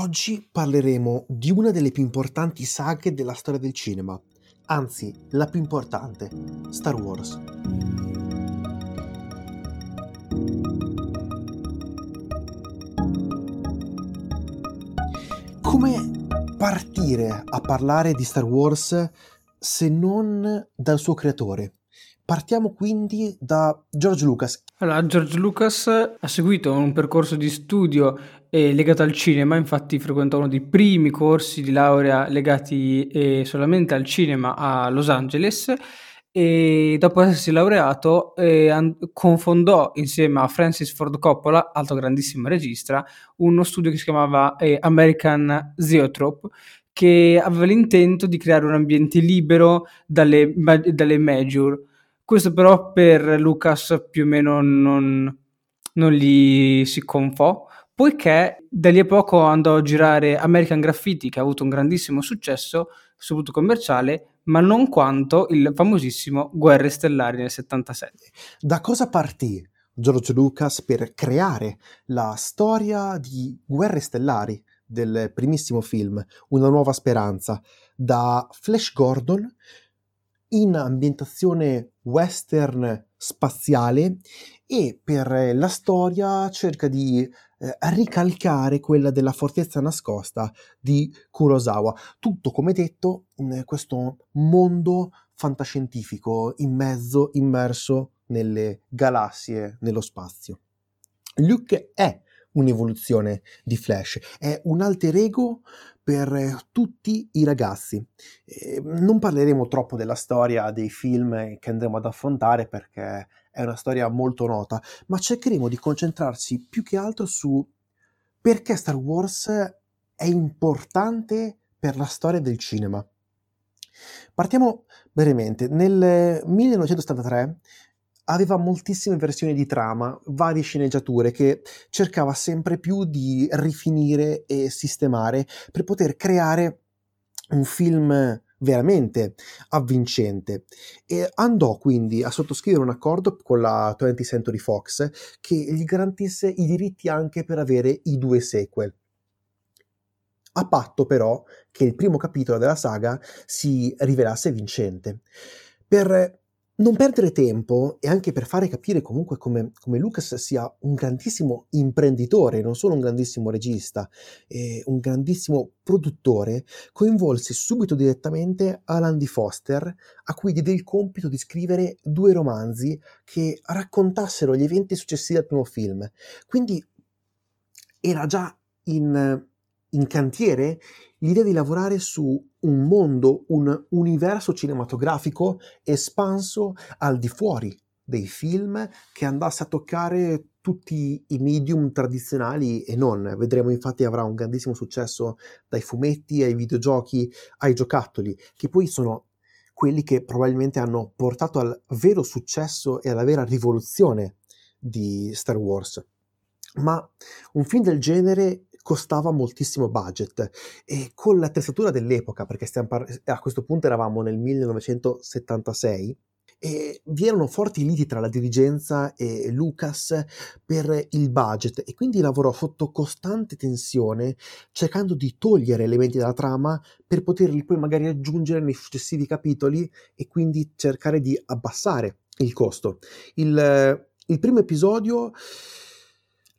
Oggi parleremo di una delle più importanti saghe della storia del cinema, anzi la più importante, Star Wars. Come partire a parlare di Star Wars se non dal suo creatore? Partiamo quindi da George Lucas. Allora, George Lucas ha seguito un percorso di studio eh, legato al cinema, infatti frequentò uno dei primi corsi di laurea legati eh, solamente al cinema a Los Angeles e dopo essersi laureato eh, an- confondò insieme a Francis Ford Coppola, altro grandissimo regista, uno studio che si chiamava eh, American Zoetrope che aveva l'intento di creare un ambiente libero dalle, dalle major. Questo però per Lucas più o meno non, non gli si confò, poiché da lì a poco andò a girare American Graffiti, che ha avuto un grandissimo successo, soprattutto commerciale, ma non quanto il famosissimo Guerre Stellari nel 77. Da cosa partì George Lucas per creare la storia di Guerre Stellari del primissimo film, Una nuova speranza, da Flash Gordon, in ambientazione western spaziale e per la storia cerca di eh, ricalcare quella della fortezza nascosta di Kurosawa. Tutto, come detto, in questo mondo fantascientifico in mezzo, immerso nelle galassie, nello spazio. Luke è un'evoluzione di Flash, è un alter ego per tutti i ragazzi. Eh, non parleremo troppo della storia dei film che andremo ad affrontare perché è una storia molto nota, ma cercheremo di concentrarci più che altro su perché Star Wars è importante per la storia del cinema. Partiamo brevemente. Nel 1973 aveva moltissime versioni di trama, varie sceneggiature che cercava sempre più di rifinire e sistemare per poter creare un film veramente avvincente e andò quindi a sottoscrivere un accordo con la 20th Century Fox che gli garantisse i diritti anche per avere i due sequel a patto però che il primo capitolo della saga si rivelasse vincente. Per non perdere tempo e anche per fare capire comunque come, come, Lucas sia un grandissimo imprenditore, non solo un grandissimo regista, eh, un grandissimo produttore, coinvolse subito direttamente Alan D. Foster, a cui diede il compito di scrivere due romanzi che raccontassero gli eventi successivi al primo film. Quindi era già in, in cantiere l'idea di lavorare su un mondo, un universo cinematografico espanso al di fuori dei film che andasse a toccare tutti i medium tradizionali e non. Vedremo infatti avrà un grandissimo successo dai fumetti ai videogiochi ai giocattoli, che poi sono quelli che probabilmente hanno portato al vero successo e alla vera rivoluzione di Star Wars. Ma un film del genere costava moltissimo budget e con l'attrezzatura dell'epoca, perché par- a questo punto eravamo nel 1976, e vi erano forti liti tra la dirigenza e Lucas per il budget e quindi lavorò sotto costante tensione cercando di togliere elementi dalla trama per poterli poi magari aggiungere nei successivi capitoli e quindi cercare di abbassare il costo. Il, il primo episodio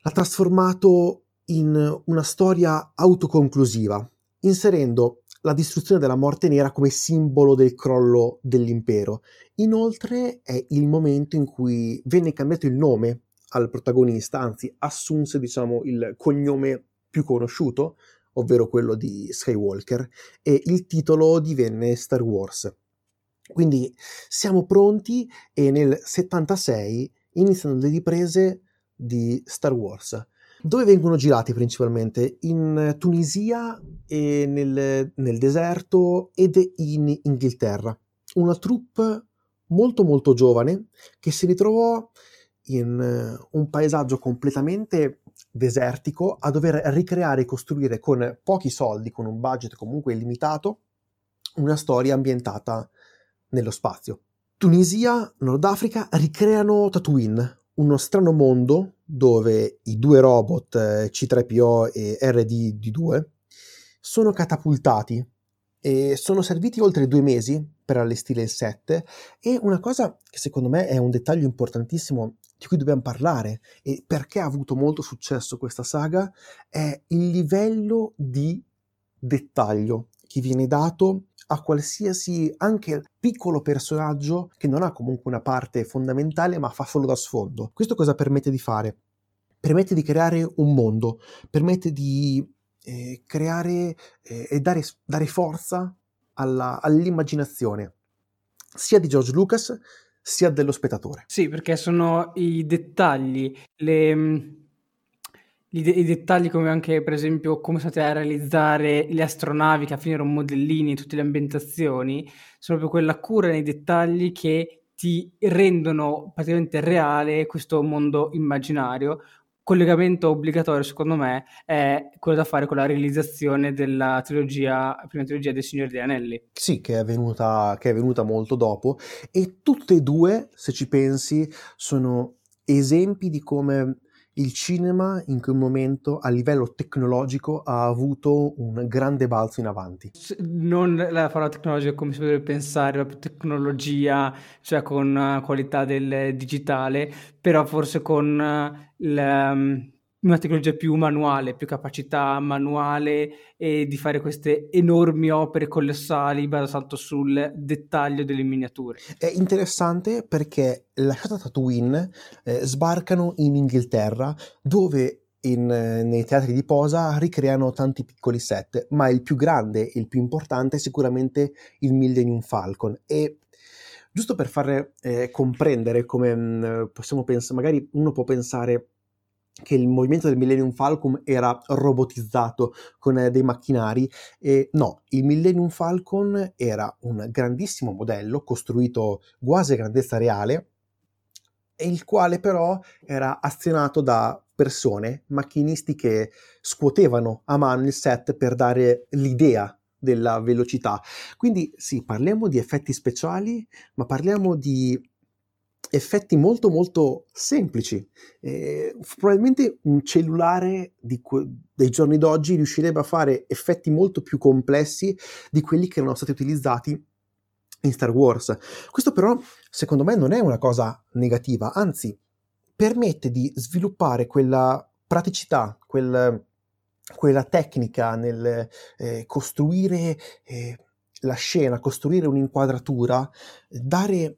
l'ha trasformato in una storia autoconclusiva, inserendo la distruzione della morte nera come simbolo del crollo dell'impero. Inoltre è il momento in cui venne cambiato il nome al protagonista, anzi assunse diciamo il cognome più conosciuto, ovvero quello di Skywalker, e il titolo divenne Star Wars. Quindi siamo pronti e nel 76 iniziano le riprese di Star Wars. Dove vengono girati principalmente? In Tunisia nel, nel deserto ed in Inghilterra. Una troupe molto molto giovane che si ritrovò in un paesaggio completamente desertico a dover ricreare e costruire con pochi soldi, con un budget comunque illimitato, una storia ambientata nello spazio. Tunisia, Nord Africa ricreano Tatooine, uno strano mondo dove i due robot eh, C3PO e RD-D2 sono catapultati e sono serviti oltre due mesi per allestire il set. E una cosa che secondo me è un dettaglio importantissimo di cui dobbiamo parlare e perché ha avuto molto successo questa saga è il livello di dettaglio che viene dato a qualsiasi anche piccolo personaggio che non ha comunque una parte fondamentale ma fa solo da sfondo. Questo cosa permette di fare? Permette di creare un mondo, permette di eh, creare eh, e dare, dare forza alla, all'immaginazione sia di George Lucas sia dello spettatore. Sì, perché sono i dettagli, le, i, de- i, dettagli come anche per esempio come state a realizzare le astronavi che a fine erano modellini, tutte le ambientazioni, sono proprio quella cura nei dettagli che ti rendono praticamente reale questo mondo immaginario. Collegamento obbligatorio, secondo me, è quello da fare con la realizzazione della trilogia, prima trilogia del Signore degli Anelli. Sì, che è, venuta, che è venuta molto dopo, e tutte e due, se ci pensi, sono esempi di come il cinema in quel momento a livello tecnologico ha avuto un grande balzo in avanti. Non la parola tecnologica come si potrebbe pensare, la tecnologia, cioè con qualità del digitale, però forse con il mm, una tecnologia più manuale, più capacità manuale e di fare queste enormi opere colossali basato sul dettaglio delle miniature. È interessante perché lasciata Tatooine eh, sbarcano in Inghilterra dove in, nei teatri di posa ricreano tanti piccoli set, ma il più grande, il più importante è sicuramente il Millennium Falcon e giusto per far eh, comprendere come mh, mm, possiamo pensare, magari uno può pensare che il movimento del Millennium Falcon era robotizzato con eh, dei macchinari e no, il Millennium Falcon era un grandissimo modello costruito quasi a grandezza reale il quale però era azionato da persone, macchinisti che scuotevano a mano il set per dare l'idea della velocità. Quindi sì, parliamo di effetti speciali, ma parliamo di effetti molto molto semplici. Eh, probabilmente un cellulare que- dei giorni d'oggi riuscirebbe a fare effetti molto più complessi di quelli che erano stati utilizzati in Star Wars. Questo però secondo me non è una cosa negativa, anzi permette di sviluppare quella praticità, quel, quella tecnica nel eh, costruire eh, la scena, costruire un'inquadratura, dare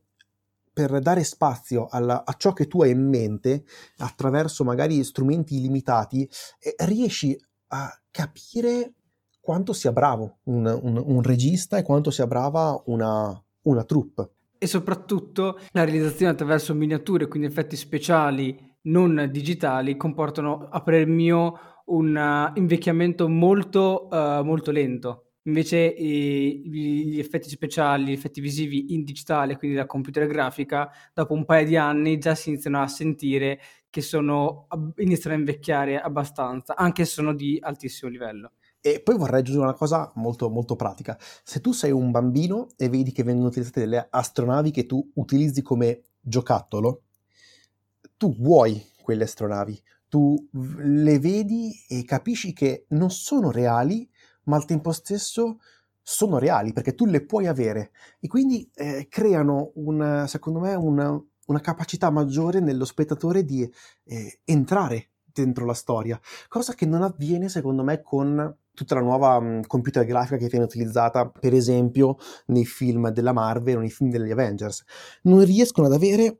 per dare spazio alla, a ciò che tu hai in mente attraverso magari strumenti illimitati, eh, riesci a capire quanto sia bravo un, un, un regista e quanto sia brava una, una troupe. E soprattutto la realizzazione attraverso miniature, quindi effetti speciali non digitali, comportano a parer mio un uh, invecchiamento molto, uh, molto lento. Invece i, gli effetti speciali, gli effetti visivi in digitale, quindi da computer grafica, dopo un paio di anni già si iniziano a sentire che sono, iniziano a invecchiare abbastanza, anche se sono di altissimo livello. E poi vorrei aggiungere una cosa molto, molto pratica. Se tu sei un bambino e vedi che vengono utilizzate delle astronavi che tu utilizzi come giocattolo, tu vuoi quelle astronavi, tu le vedi e capisci che non sono reali, ma al tempo stesso sono reali perché tu le puoi avere e quindi eh, creano un, secondo me una, una, capacità maggiore nello spettatore di eh, entrare dentro la storia, cosa che non avviene secondo me con tutta la nuova um, computer grafica che viene utilizzata per esempio nei film della Marvel o nei film degli Avengers. Non riescono ad avere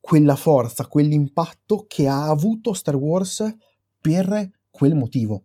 quella forza, quell'impatto che ha avuto Star Wars per quel motivo.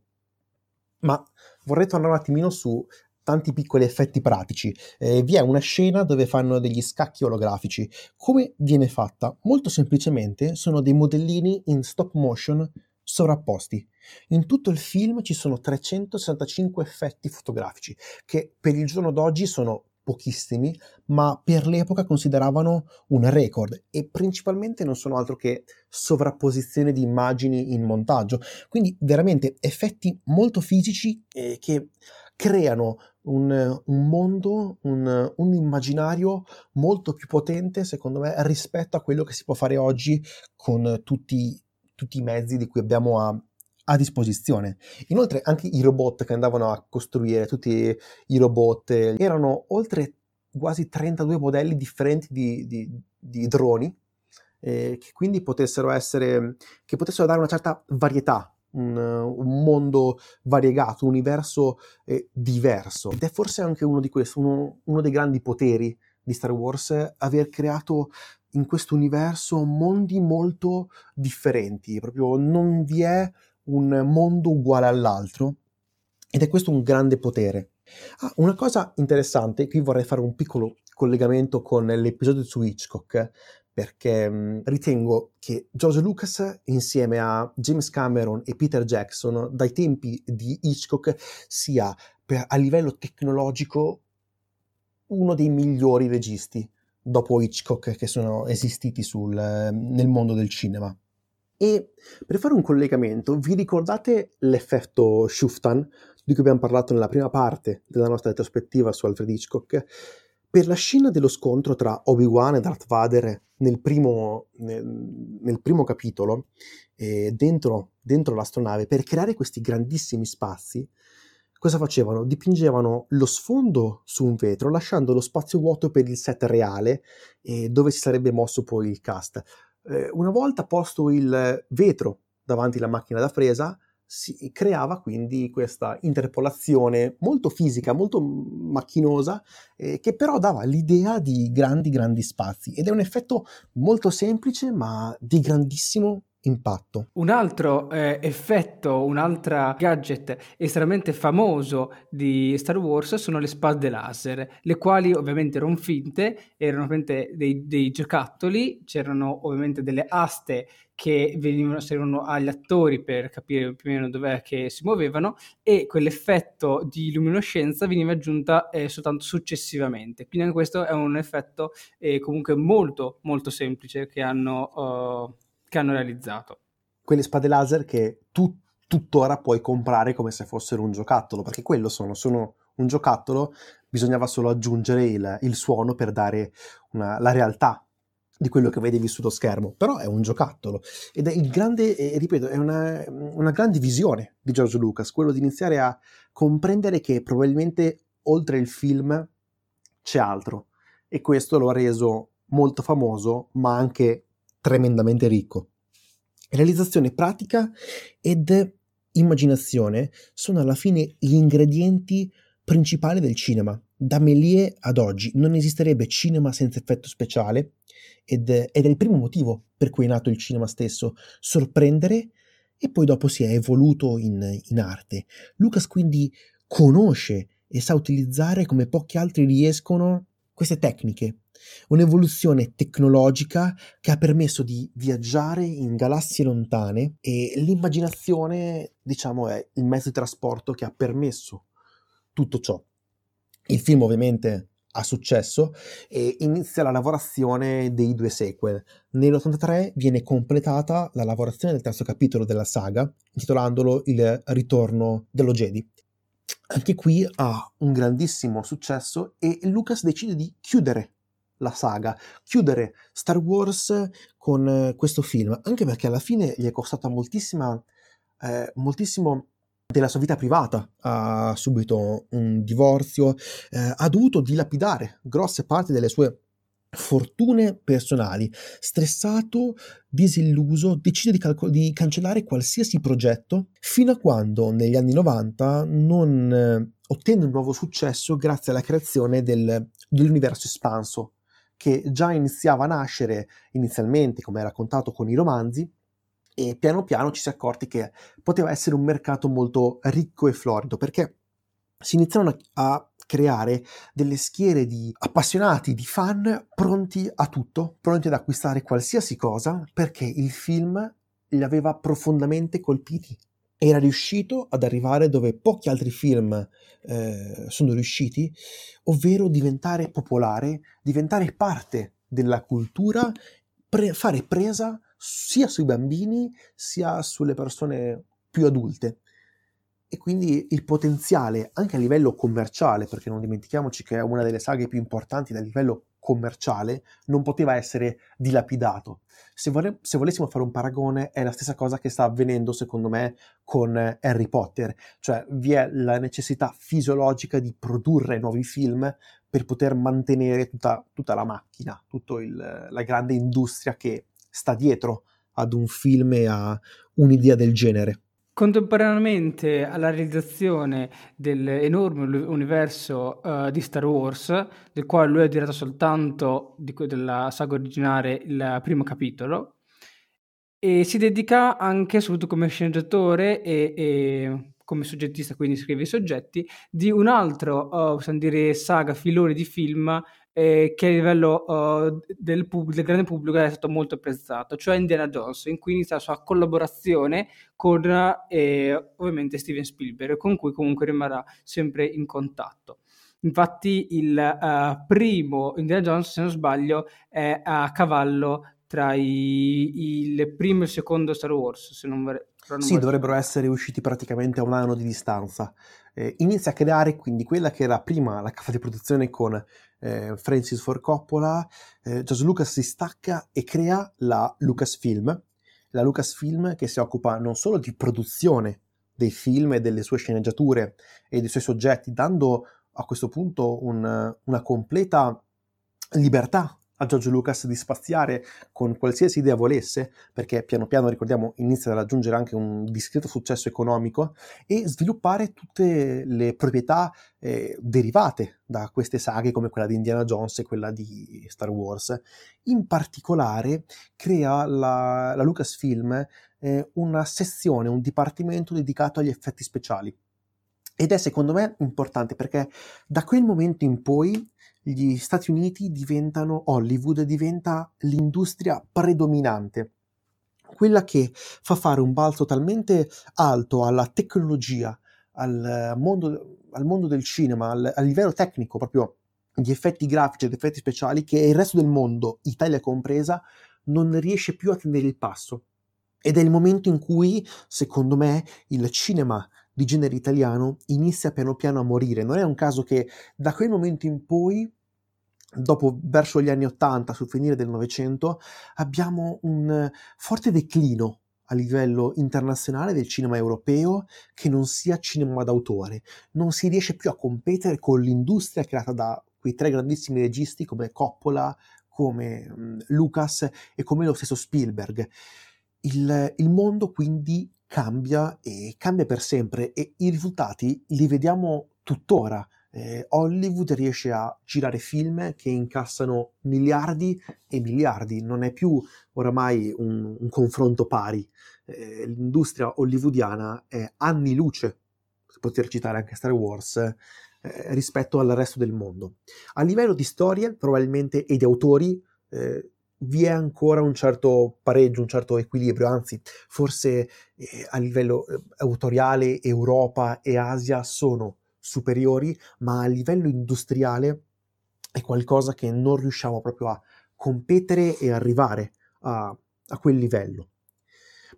Ma vorrei tornare un attimino su tanti piccoli effetti pratici. Eh, vi è una scena dove fanno degli scacchi olografici. Come viene fatta? Molto semplicemente sono dei modellini in stop motion sovrapposti. In tutto il film ci sono 365 effetti fotografici che per il giorno d'oggi sono pochissimi, ma per l'epoca consideravano un record e principalmente non sono altro che sovrapposizione di immagini in montaggio. Quindi veramente effetti molto fisici eh, che creano un, un mondo, un, un, immaginario molto più potente, secondo me, rispetto a quello che si può fare oggi con tutti, tutti i mezzi di cui abbiamo a, a disposizione. Inoltre anche i robot che andavano a costruire, tutti i robot, erano oltre quasi 32 modelli differenti di, di, di droni, eh, che quindi potessero essere, che potessero dare una certa varietà un, un, mondo variegato, un universo eh, diverso. Ed è forse anche uno, di questi, uno, uno dei grandi poteri di Star Wars, aver creato in questo universo mondi molto differenti, proprio non vi è un mondo uguale all'altro ed è questo un grande potere. Ah, una cosa interessante, qui vorrei fare un piccolo collegamento con l'episodio su Hitchcock, perché mm, ritengo che George Lucas insieme a James Cameron e Peter Jackson dai tempi di Hitchcock sia per, a livello tecnologico uno dei migliori registi dopo Hitchcock che sono esistiti sul, nel mondo del cinema. E per fare un collegamento, vi ricordate l'effetto Schuftan di cui abbiamo parlato nella prima parte della nostra retrospettiva su Alfred Hitchcock? Per la scena dello scontro tra Obi-Wan e Darth Vader nel primo, nel, nel primo capitolo, eh, dentro, dentro l'astronave, per creare questi grandissimi spazi, cosa facevano? Dipingevano lo sfondo su un vetro, lasciando lo spazio vuoto per il set reale, eh, dove si sarebbe mosso poi il cast. Eh, una volta posto il vetro davanti alla macchina da presa, si creava quindi questa interpolazione molto fisica, molto macchinosa, eh, che però dava l'idea di grandi, grandi spazi. Ed è un effetto molto semplice, ma di grandissimo impatto. Un altro eh, effetto, un altro gadget estremamente famoso di Star Wars sono le spade laser, le quali ovviamente erano finte, erano ovviamente dei, dei giocattoli, c'erano ovviamente delle aste che venivano, servivano agli attori per capire più o meno dov'è che si muovevano e quell'effetto di luminoscenza veniva aggiunta eh, soltanto successivamente. Quindi anche questo è un effetto eh, comunque molto molto semplice che hanno... Uh, che hanno realizzato. Quelle spade laser che tu tuttora puoi comprare come se fossero un giocattolo, perché quello sono, sono un giocattolo, bisognava solo aggiungere il, il suono per dare una, la realtà di quello che vedevi sullo schermo, però è un giocattolo ed è il grande, eh, ripeto, è una, una, grande visione di George Lucas, quello di iniziare a comprendere che probabilmente oltre il film c'è altro e questo lo ha reso molto famoso, ma anche tremendamente ricco. Realizzazione pratica ed immaginazione sono alla fine gli ingredienti principali del cinema. Da Méliès ad oggi non esisterebbe cinema senza effetto speciale ed, ed è il primo motivo per cui è nato il cinema stesso, sorprendere e poi dopo si è evoluto in, in arte. Lucas quindi conosce e sa utilizzare come pochi altri riescono queste tecniche Un'evoluzione tecnologica che ha permesso di viaggiare in galassie lontane e l'immaginazione, diciamo, è il mezzo di trasporto che ha permesso tutto ciò. Il film ovviamente ha successo e inizia la lavorazione dei due sequel. Nell'83 viene completata la lavorazione del terzo capitolo della saga, intitolandolo Il ritorno dello Jedi. Anche qui ha un grandissimo successo e Lucas decide di chiudere la saga, chiudere Star Wars con eh, questo film, anche perché alla fine gli è costata moltissima, eh, moltissimo della sua vita privata, ha subito un divorzio, eh, ha dovuto dilapidare grosse parti delle sue fortune personali. Stressato, disilluso, decide di, calco- di, cancellare qualsiasi progetto fino a quando negli anni 90 non eh, ottenne un nuovo successo grazie alla creazione del, dell'universo espanso che già iniziava a nascere inizialmente, come raccontato con i romanzi, e piano piano ci si è accorti che poteva essere un mercato molto ricco e florido, perché si iniziarono a creare delle schiere di appassionati, di fan pronti a tutto, pronti ad acquistare qualsiasi cosa, perché il film li aveva profondamente colpiti. era riuscito ad arrivare dove pochi altri film eh, sono riusciti, ovvero diventare popolare, diventare parte della cultura, pre- fare presa sia sui bambini sia sulle persone più adulte. E quindi il potenziale anche a livello commerciale, perché non dimentichiamoci che è una delle saghe più importanti a livello commerciale, non poteva essere dilapidato. Se, vole- se, volessimo fare un paragone, è la stessa cosa che sta avvenendo, secondo me, con Harry Potter, cioè vi è la necessità fisiologica di produrre nuovi film per poter mantenere tutta, tutta la macchina, tutta la grande industria che sta dietro ad un film e a un'idea del genere. Contemporaneamente alla realizzazione dell'enorme universo uh, di Star Wars, del quale lui ha diretto soltanto di, della saga originale il primo capitolo, e si dedica anche, soprattutto come sceneggiatore e, e come soggettista, quindi scrive i soggetti, di un altro, uh, possiamo dire, saga, filone di film eh, che a livello uh, del, pub- del, grande pubblico è stato molto apprezzato, cioè Indiana Jones, in cui inizia la sua collaborazione con eh, ovviamente Steven Spielberg, con cui comunque rimarrà sempre in contatto. Infatti il uh, primo Indiana Jones, se non sbaglio, è a cavallo tra i, il primo e il secondo Star Wars, se non, non sì, dovrebbero essere usciti praticamente a un anno di distanza. Eh, inizia a creare quindi quella che era prima la capa di produzione con eh, Francis Ford Coppola, eh, George Lucas si stacca e crea la Lucasfilm, la Lucasfilm che si occupa non solo di produzione dei film e delle sue sceneggiature e dei suoi soggetti, dando a questo punto un, una completa libertà a George Lucas di spaziare con qualsiasi idea volesse, perché piano piano, ricordiamo, inizia ad raggiungere anche un discreto successo economico e sviluppare tutte le proprietà eh, derivate da queste saghe come quella di Indiana Jones e quella di Star Wars. In particolare crea la, la Lucasfilm eh, una sezione, un dipartimento dedicato agli effetti speciali. Ed è secondo me importante perché da quel momento in poi gli Stati Uniti diventano, Hollywood diventa l'industria predominante, quella che fa fare un balzo talmente alto alla tecnologia, al mondo, al mondo del cinema, al, a livello tecnico, proprio di effetti grafici ed effetti speciali, che il resto del mondo, Italia compresa, non riesce più a tenere il passo. Ed è il momento in cui, secondo me, il cinema di genere italiano inizia piano piano a morire. Non è un caso che da quel momento in poi, dopo verso gli anni Ottanta, sul finire del Novecento, abbiamo un forte declino a livello internazionale del cinema europeo che non sia cinema d'autore. Non si riesce più a competere con l'industria creata da quei tre grandissimi registi come Coppola, come Lucas e come lo stesso Spielberg. Il, il mondo quindi cambia e cambia per sempre e i risultati li vediamo tuttora. Eh, Hollywood riesce a girare film che incassano miliardi e miliardi, non è più oramai un, un confronto pari. Eh, l'industria hollywoodiana è anni luce, per poter citare anche Star Wars, eh, rispetto al resto del mondo. A livello di storie, probabilmente, e di autori, eh, vi è ancora un certo pareggio, un certo equilibrio, anzi forse eh, a livello eh, autoriale Europa e Asia sono superiori, ma a livello industriale è qualcosa che non riusciamo proprio a competere e arrivare a, a quel livello.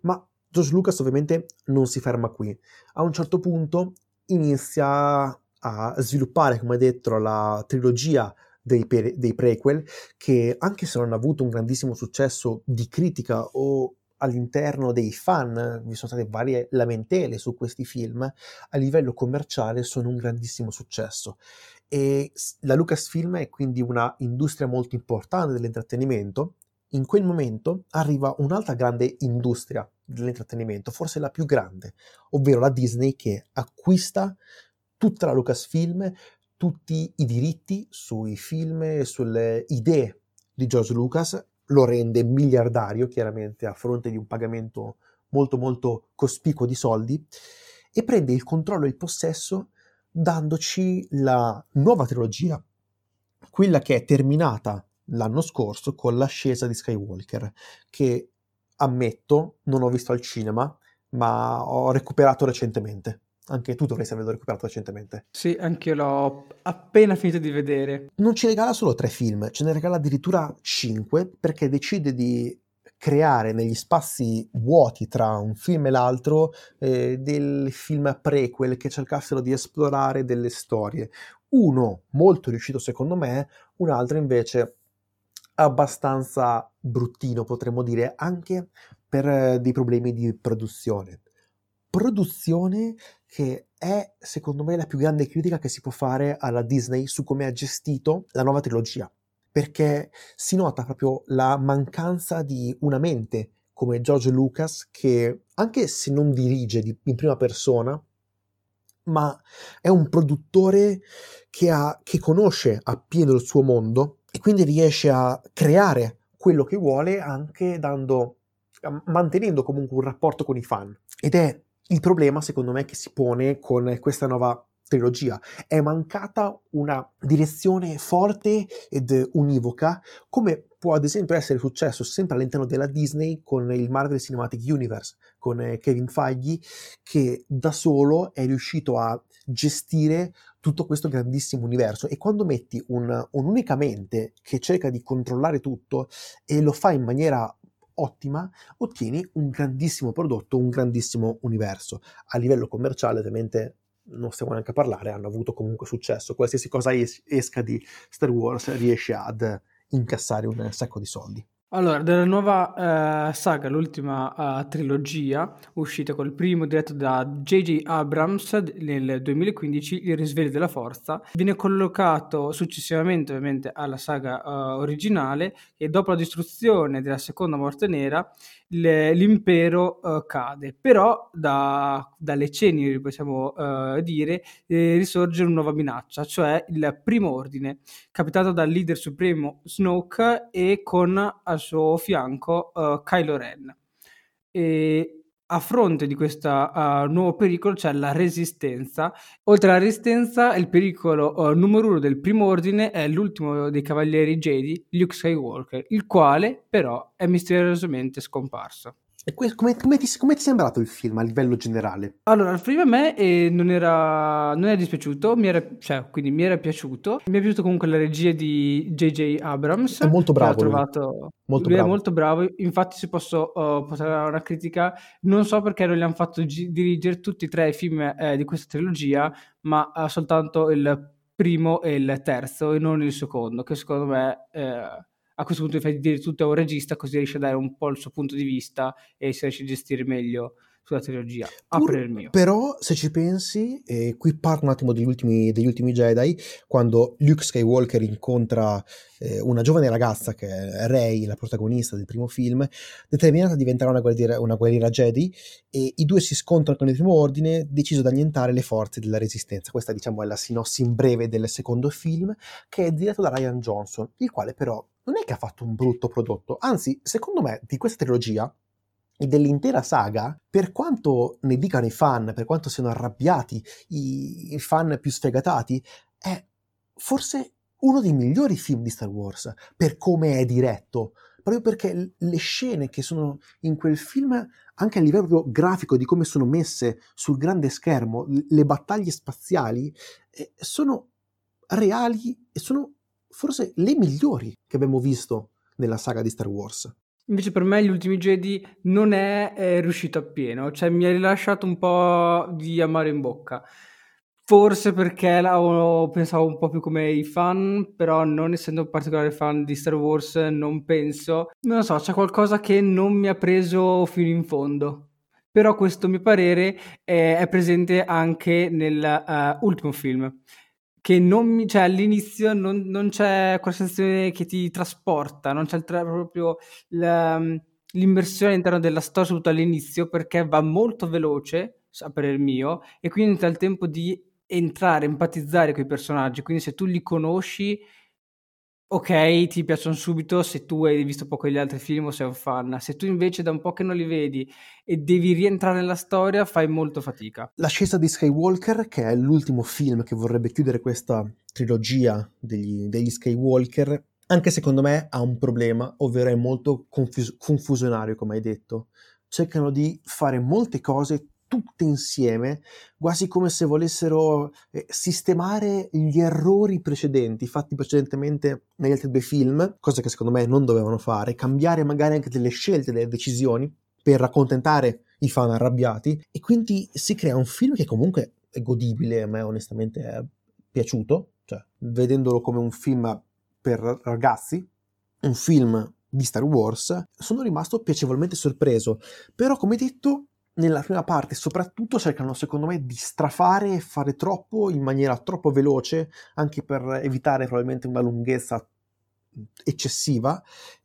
Ma George Lucas ovviamente non si ferma qui. A un certo punto inizia a sviluppare, come detto, la trilogia dei, pre- dei prequel che anche se non hanno avuto un grandissimo successo di critica o all'interno dei fan, vi sono state varie lamentele su questi film, a livello commerciale sono un grandissimo successo. E la Lucasfilm è quindi una industria molto importante dell'intrattenimento. In quel momento arriva un'altra grande industria dell'intrattenimento, forse la più grande, ovvero la Disney che acquista tutta la Lucasfilm tutti i diritti sui film e sulle idee di George Lucas, lo rende miliardario chiaramente a fronte di un pagamento molto molto cospicuo di soldi e prende il controllo e il possesso dandoci la nuova trilogia, quella che è terminata l'anno scorso con l'ascesa di Skywalker, che ammetto non ho visto al cinema, ma ho recuperato recentemente. Anche tu dovresti averlo recuperato recentemente. Sì, anche io l'ho appena finito di vedere. Non ci regala solo tre film, ce ne regala addirittura cinque perché decide di creare negli spazi vuoti tra un film e l'altro eh, del film prequel che cercassero di esplorare delle storie. Uno molto riuscito secondo me, un altro invece abbastanza bruttino potremmo dire anche per eh, dei problemi di produzione. Produzione che è secondo me la più grande critica che si può fare alla Disney su come ha gestito la nuova trilogia perché si nota proprio la mancanza di una mente come George Lucas che anche se non dirige in prima persona, ma è un produttore che, ha, che conosce appieno il suo mondo e quindi riesce a creare quello che vuole anche dando, mantenendo comunque un rapporto con i fan. Ed è il problema, secondo me, che si pone con questa nuova trilogia. È mancata una direzione forte ed univoca, come può ad esempio essere successo sempre all'interno della Disney con il Marvel Cinematic Universe, con eh, Kevin Feige, che da solo è riuscito a gestire tutto questo grandissimo universo e quando metti un, un'unica mente che cerca di controllare tutto e lo fa in maniera ottima, ottieni un grandissimo prodotto, un grandissimo universo. A livello commerciale, ovviamente, non stiamo neanche a parlare, hanno avuto comunque successo. Qualsiasi cosa es- esca di Star Wars riesce ad incassare un sacco di soldi. Allora, della nuova eh, saga, l'ultima eh, trilogia, uscita col primo diretto da J.J. Abrams nel 2015, Il risveglio della forza, viene collocato successivamente ovviamente alla saga eh, originale e dopo la distruzione della seconda morte nera l'impero uh, cade, però da, dalle ceneri, possiamo uh, dire, eh, risorge una nuova minaccia, cioè il primo ordine, capitato dal leader supremo Snoke e con al suo fianco uh, Kylo Ren. E a fronte di questo uh, nuovo pericolo c'è la resistenza. Oltre alla resistenza, il pericolo uh, numero uno del primo ordine è l'ultimo dei cavalieri Jedi, Luke Skywalker, il quale però è misteriosamente scomparso. E que- come, come, ti, come, ti, è sembrato il film a livello generale? Allora, il film a me eh, non, era, non è dispiaciuto, mi era, cioè, quindi mi era piaciuto. Mi è piaciuto comunque la regia di J.J. Abrams. È molto bravo. Trovato, molto lui bravo. è molto bravo. Infatti, se posso uh, portare una critica, non so perché non gli hanno fatto gi- dirigere tutti e tre i film eh, di questa trilogia, ma uh, soltanto il primo e il terzo e non il secondo, che secondo me... Eh, a questo punto fai dire tutto a un regista così riesce a dare un po' il suo punto di vista e si riesce a gestire meglio sulla trilogia. Mio. Però, se ci pensi, e qui parlo un attimo degli ultimi, degli ultimi Jedi, quando Luke Skywalker incontra eh, una giovane ragazza che è Rey, la protagonista del primo film, determinata a diventare una guerriera, una guerriera Jedi, e i due si scontrano con il primo ordine, deciso ad annientare le forze della resistenza. Questa, diciamo, è la sinossi in breve del secondo film, che è diretto da Ryan Johnson, il quale però non è che ha fatto un brutto prodotto, anzi, secondo me, di questa trilogia e dell'intera saga, per quanto ne dicano i fan, per quanto siano arrabbiati i, i fan più sfegatati, è forse uno dei migliori film di Star Wars, per come è diretto, proprio perché le scene che sono in quel film, anche a livello grafico di come sono messe sul grande schermo, le battaglie spaziali, eh, sono reali e sono forse le migliori che abbiamo visto nella saga di Star Wars. Invece per me gli ultimi Jedi non è, è riuscito appieno, cioè mi ha rilasciato un po' di amaro in bocca. Forse perché la, pensavo un po' più come i fan, però non essendo un particolare fan di Star Wars non penso. Non lo so, c'è qualcosa che non mi ha preso fino in fondo. Però questo mio parere è, è presente anche nell'ultimo uh, film che non mi, cioè all'inizio non, non, c'è quella sensazione che ti trasporta, non c'è tra, proprio la, l'immersione all'interno della storia soprattutto all'inizio perché va molto veloce, a parere mio, e quindi non c'è il tempo di entrare, empatizzare con i personaggi, quindi se tu li conosci ok, ti piacciono subito se tu hai visto poco gli altri film o sei un fan. Se tu invece da un po' che non li vedi e devi rientrare nella storia, fai molto fatica. L'ascesa di Skywalker, che è l'ultimo film che vorrebbe chiudere questa trilogia degli, degli Skywalker, anche secondo me ha un problema, ovvero è molto confus- confusionario, come hai detto. cercano di fare molte cose tutte insieme, quasi come se volessero eh, sistemare gli errori precedenti fatti precedentemente negli altri due film, cosa che secondo me non dovevano fare, cambiare magari anche delle scelte, delle decisioni per accontentare i fan arrabbiati. E quindi si crea un film che comunque è godibile, a me onestamente è piaciuto, cioè vedendolo come un film per ragazzi, un film di Star Wars, sono rimasto piacevolmente sorpreso, però come detto nella prima parte soprattutto cercano secondo me di strafare e fare troppo in maniera troppo veloce anche per evitare probabilmente una lunghezza eccessiva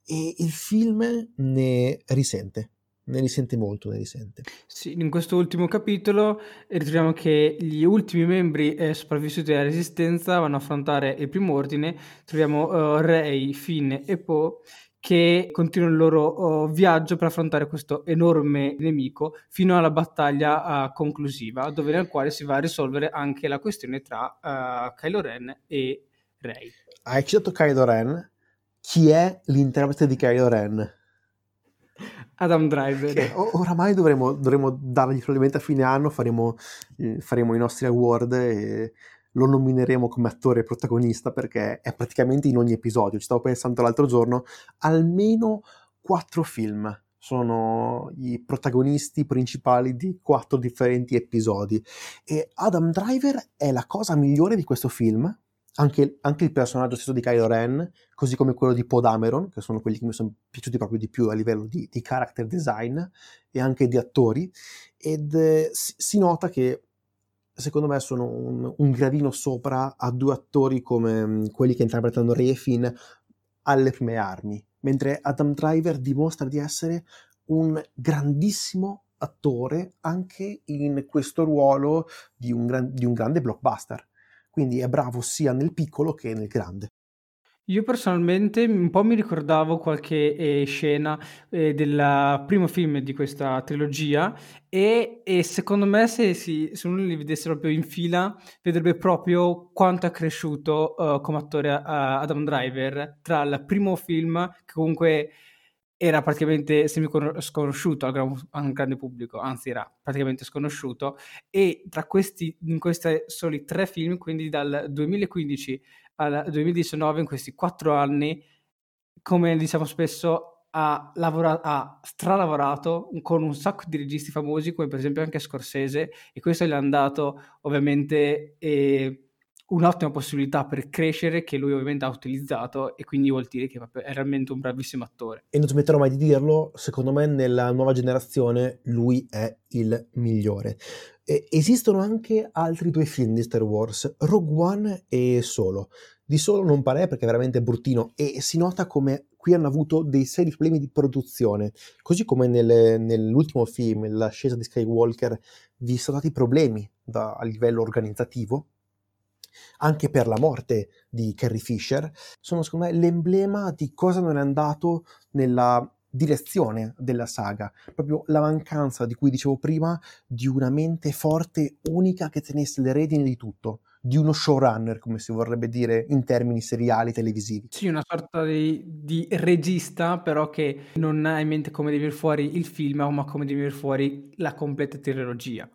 e il film ne risente ne risente molto, ne risente. Sì, in questo ultimo capitolo ritroviamo che gli ultimi membri eh, sopravvissuti alla Resistenza vanno a affrontare il primo ordine, troviamo uh, Rey, Finn e Poe che continuano il loro uh, viaggio per affrontare questo enorme nemico fino alla battaglia uh, conclusiva, dove nel quale si va a risolvere anche la questione tra uh, Kylo Ren e Rey. Hai citato Kylo Ren? Chi è l'interprete di Kylo Ren? Adam Driver. Che oramai dovremo, dovremo dargli probabilmente a fine anno, faremo, eh, faremo i nostri award e lo nomineremo come attore protagonista perché è praticamente in ogni episodio. Ci stavo pensando l'altro giorno, almeno quattro film sono i protagonisti principali di quattro differenti episodi e Adam Driver è la cosa migliore di questo film anche, anche, il personaggio stesso di Kylo Ren, così come quello di Podameron, che sono quelli che mi sono piaciuti proprio di più a livello di, di character design e anche di attori, ed eh, si, si, nota che secondo me sono un, un, gradino sopra a due attori come mm, quelli che interpretano Rey e Finn alle prime armi, mentre Adam Driver dimostra di essere un grandissimo attore anche in questo ruolo di un, gran, di un grande blockbuster quindi è bravo sia nel piccolo che nel grande. Io personalmente un po' mi ricordavo qualche eh, scena eh, del primo film di questa trilogia e, e secondo me se, si, se, uno li vedesse proprio in fila vedrebbe proprio quanto è cresciuto uh, come attore uh, Adam Driver tra il primo film che comunque era praticamente semi-sconosciuto al, gran, al, grande pubblico, anzi era praticamente sconosciuto, e tra questi, in questi soli tre film, quindi dal 2015 al 2019, in questi quattro anni, come diciamo spesso, ha, lavora- ha stralavorato con un sacco di registi famosi, come per esempio anche Scorsese, e questo gli ha dato ovviamente... Eh, un'ottima possibilità per crescere che lui ovviamente ha utilizzato e quindi vuol dire che è realmente un bravissimo attore. E non smetterò mai di dirlo, secondo me nella nuova generazione lui è il migliore. E esistono anche altri due film di Star Wars, Rogue One e Solo. Di Solo non pare perché è veramente bruttino e si nota come qui hanno avuto dei seri problemi di produzione, così come nelle, nell'ultimo film, L'ascesa di Skywalker, vi sono stati problemi da, a livello organizzativo anche per la morte di Carrie Fisher, sono secondo me l'emblema di cosa non è andato nella direzione della saga, proprio la mancanza di cui dicevo prima di una mente forte, unica che tenesse le redini di tutto, di uno showrunner, come si vorrebbe dire in termini seriali televisivi. Sì, una sorta di, di regista, però che non ha in mente come venire fuori il film, ma come venire fuori la completa trilogia.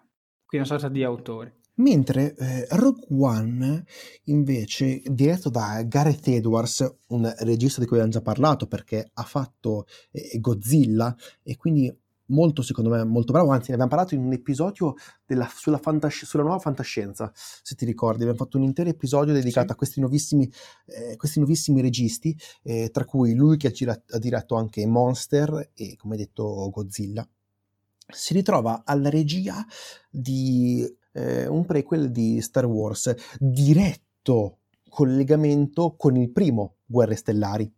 Quindi una sorta di autore. Mentre eh, Rogue One, invece, diretto da Gareth Edwards, un regista di cui abbiamo già parlato perché ha fatto eh, Godzilla e quindi molto, secondo me, molto bravo. Anzi, ne abbiamo parlato in un episodio della, sulla, fantasci- sulla, nuova fantascienza, se ti ricordi. Abbiamo fatto un intero episodio dedicato sì. a questi nuovissimi, eh, questi nuovissimi registi, eh, tra cui lui che ha, diretto anche Monster e, come detto, Godzilla. Si ritrova alla regia di eh, un prequel di Star Wars, diretto collegamento con il primo Guerre Stellari.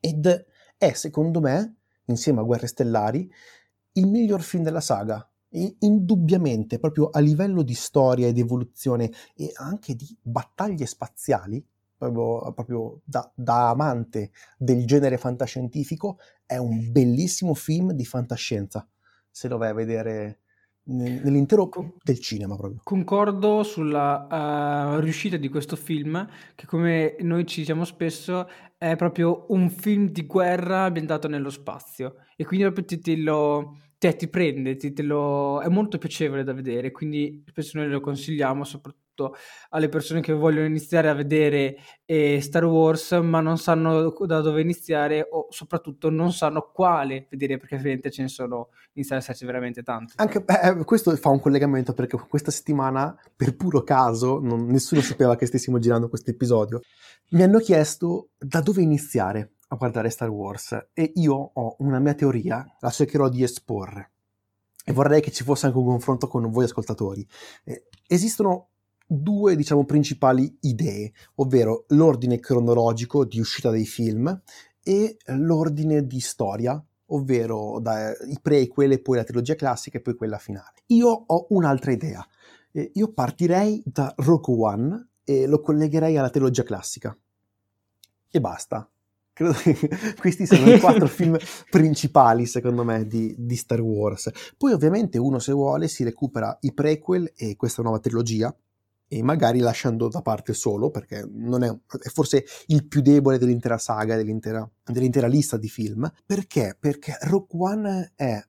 Ed è, secondo me, insieme a Guerre Stellari, il miglior film della saga. Indubbiamente, proprio a livello di storia e di evoluzione e anche di battaglie spaziali, proprio, proprio da, da, amante del genere fantascientifico, è un bellissimo film di fantascienza. Se lo vai a vedere nell'intero del cinema proprio. Concordo sulla uh, riuscita di questo film, che come noi ci diciamo spesso è proprio un film di guerra ambientato nello spazio e quindi proprio ti, ti lo te, ti prende, ti, te lo... è molto piacevole da vedere, quindi spesso noi lo consigliamo soprattutto alle persone che vogliono iniziare a vedere eh, Star Wars ma non sanno da dove iniziare o soprattutto non sanno quale vedere perché ovviamente ce ne sono, iniziare a esserci veramente tanti. Anche eh, questo fa un collegamento perché questa settimana, per puro caso, non, nessuno sapeva che stessimo girando questo episodio, mi hanno chiesto da dove iniziare a guardare Star Wars e io ho una mia teoria, la cercherò di esporre e vorrei che ci fosse anche un confronto con voi ascoltatori. Eh, esistono due, diciamo, principali idee, ovvero l'ordine cronologico di uscita dei film e l'ordine di storia, ovvero da, i prequel e poi la trilogia classica e poi quella finale. Io ho un'altra idea. Eh, io partirei da Rogue One e lo collegherei alla trilogia classica. E basta. Credo che questi siano i quattro film principali, secondo me, di, di, Star Wars. Poi, ovviamente, uno se vuole si recupera i prequel e questa nuova trilogia, e magari lasciando da parte solo, perché non è, è forse il più debole dell'intera saga, dell'intera, dell'intera lista di film. Perché? Perché Rogue One è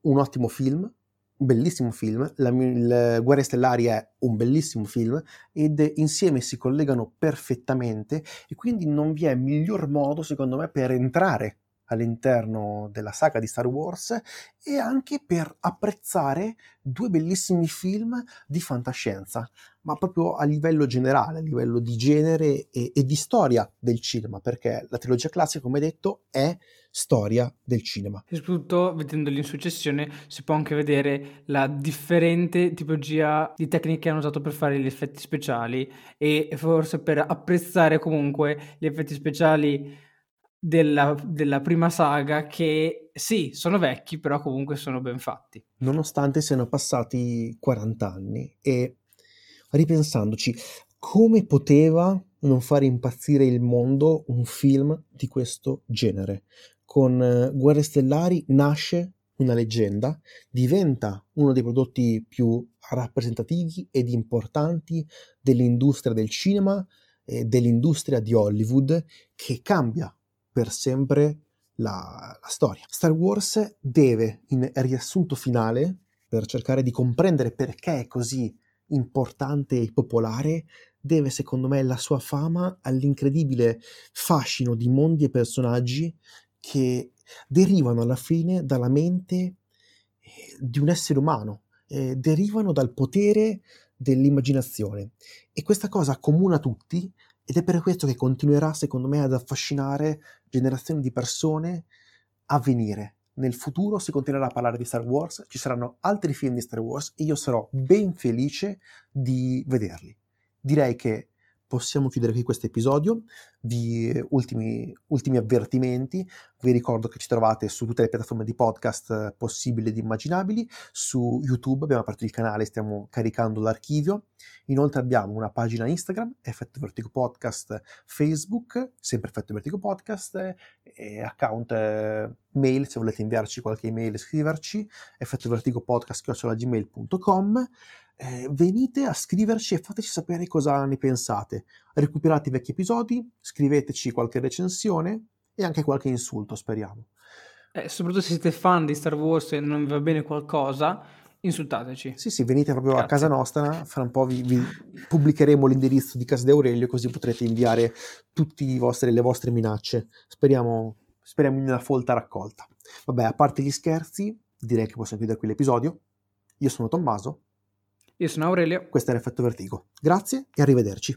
un ottimo film, bellissimo film, la, il Guerre Stellari è un bellissimo film ed insieme si collegano perfettamente e quindi non vi è miglior modo secondo me per entrare all'interno della saga di Star Wars e anche per apprezzare due bellissimi film di fantascienza, ma proprio a livello generale, a livello di genere e, e di storia del cinema, perché la trilogia classica, come detto, è storia del cinema. E soprattutto vedendoli in successione si può anche vedere la differente tipologia di tecniche che hanno usato per fare gli effetti speciali e forse per apprezzare comunque gli effetti speciali della, della, prima saga che sì, sono vecchi, però comunque sono ben fatti. Nonostante siano passati 40 anni e ripensandoci, come poteva non fare impazzire il mondo un film di questo genere? Con uh, Guerre Stellari nasce una leggenda, diventa uno dei prodotti più rappresentativi ed importanti dell'industria del cinema e dell'industria di Hollywood che cambia per sempre la, la storia. Star Wars deve, in riassunto finale, per cercare di comprendere perché è così importante e popolare, deve secondo me la sua fama all'incredibile fascino di mondi e personaggi che derivano alla fine dalla mente eh, di un essere umano, eh, derivano dal potere dell'immaginazione e questa cosa accomuna tutti ed è per questo che continuerà, secondo me, ad affascinare generazioni di persone a venire. Nel futuro si continuerà a parlare di Star Wars, ci saranno altri film di Star Wars e io sarò ben felice di vederli. Direi che possiamo chiudere qui questo episodio. Ultimi, ultimi, avvertimenti. Vi ricordo che ci trovate su tutte le piattaforme di podcast possibili ed immaginabili. Su YouTube abbiamo aperto il canale, stiamo caricando l'archivio. Inoltre abbiamo una pagina Instagram, Effetto Vertigo Podcast, Facebook, sempre Effetto Vertigo Podcast, e account eh, mail se volete inviarci qualche email e scriverci, effettovertigopodcast.gmail.com eh, venite a scriverci e fateci sapere cosa ne pensate. Recuperate i vecchi episodi, scriveteci qualche recensione e anche qualche insulto, speriamo. Eh, soprattutto se siete fan di Star Wars e non vi va bene qualcosa, insultateci. Sì, sì, venite proprio Grazie. a casa nostra, fra un po' vi, vi, pubblicheremo l'indirizzo di Casa di Aurelio così potrete inviare tutte le vostre minacce. Speriamo, speriamo in una folta raccolta. Vabbè, a parte gli scherzi, direi che possiamo chiudere qui l'episodio. Io sono Tommaso io sono Aurelio. Questo è l'effetto Vertigo. Grazie e arrivederci.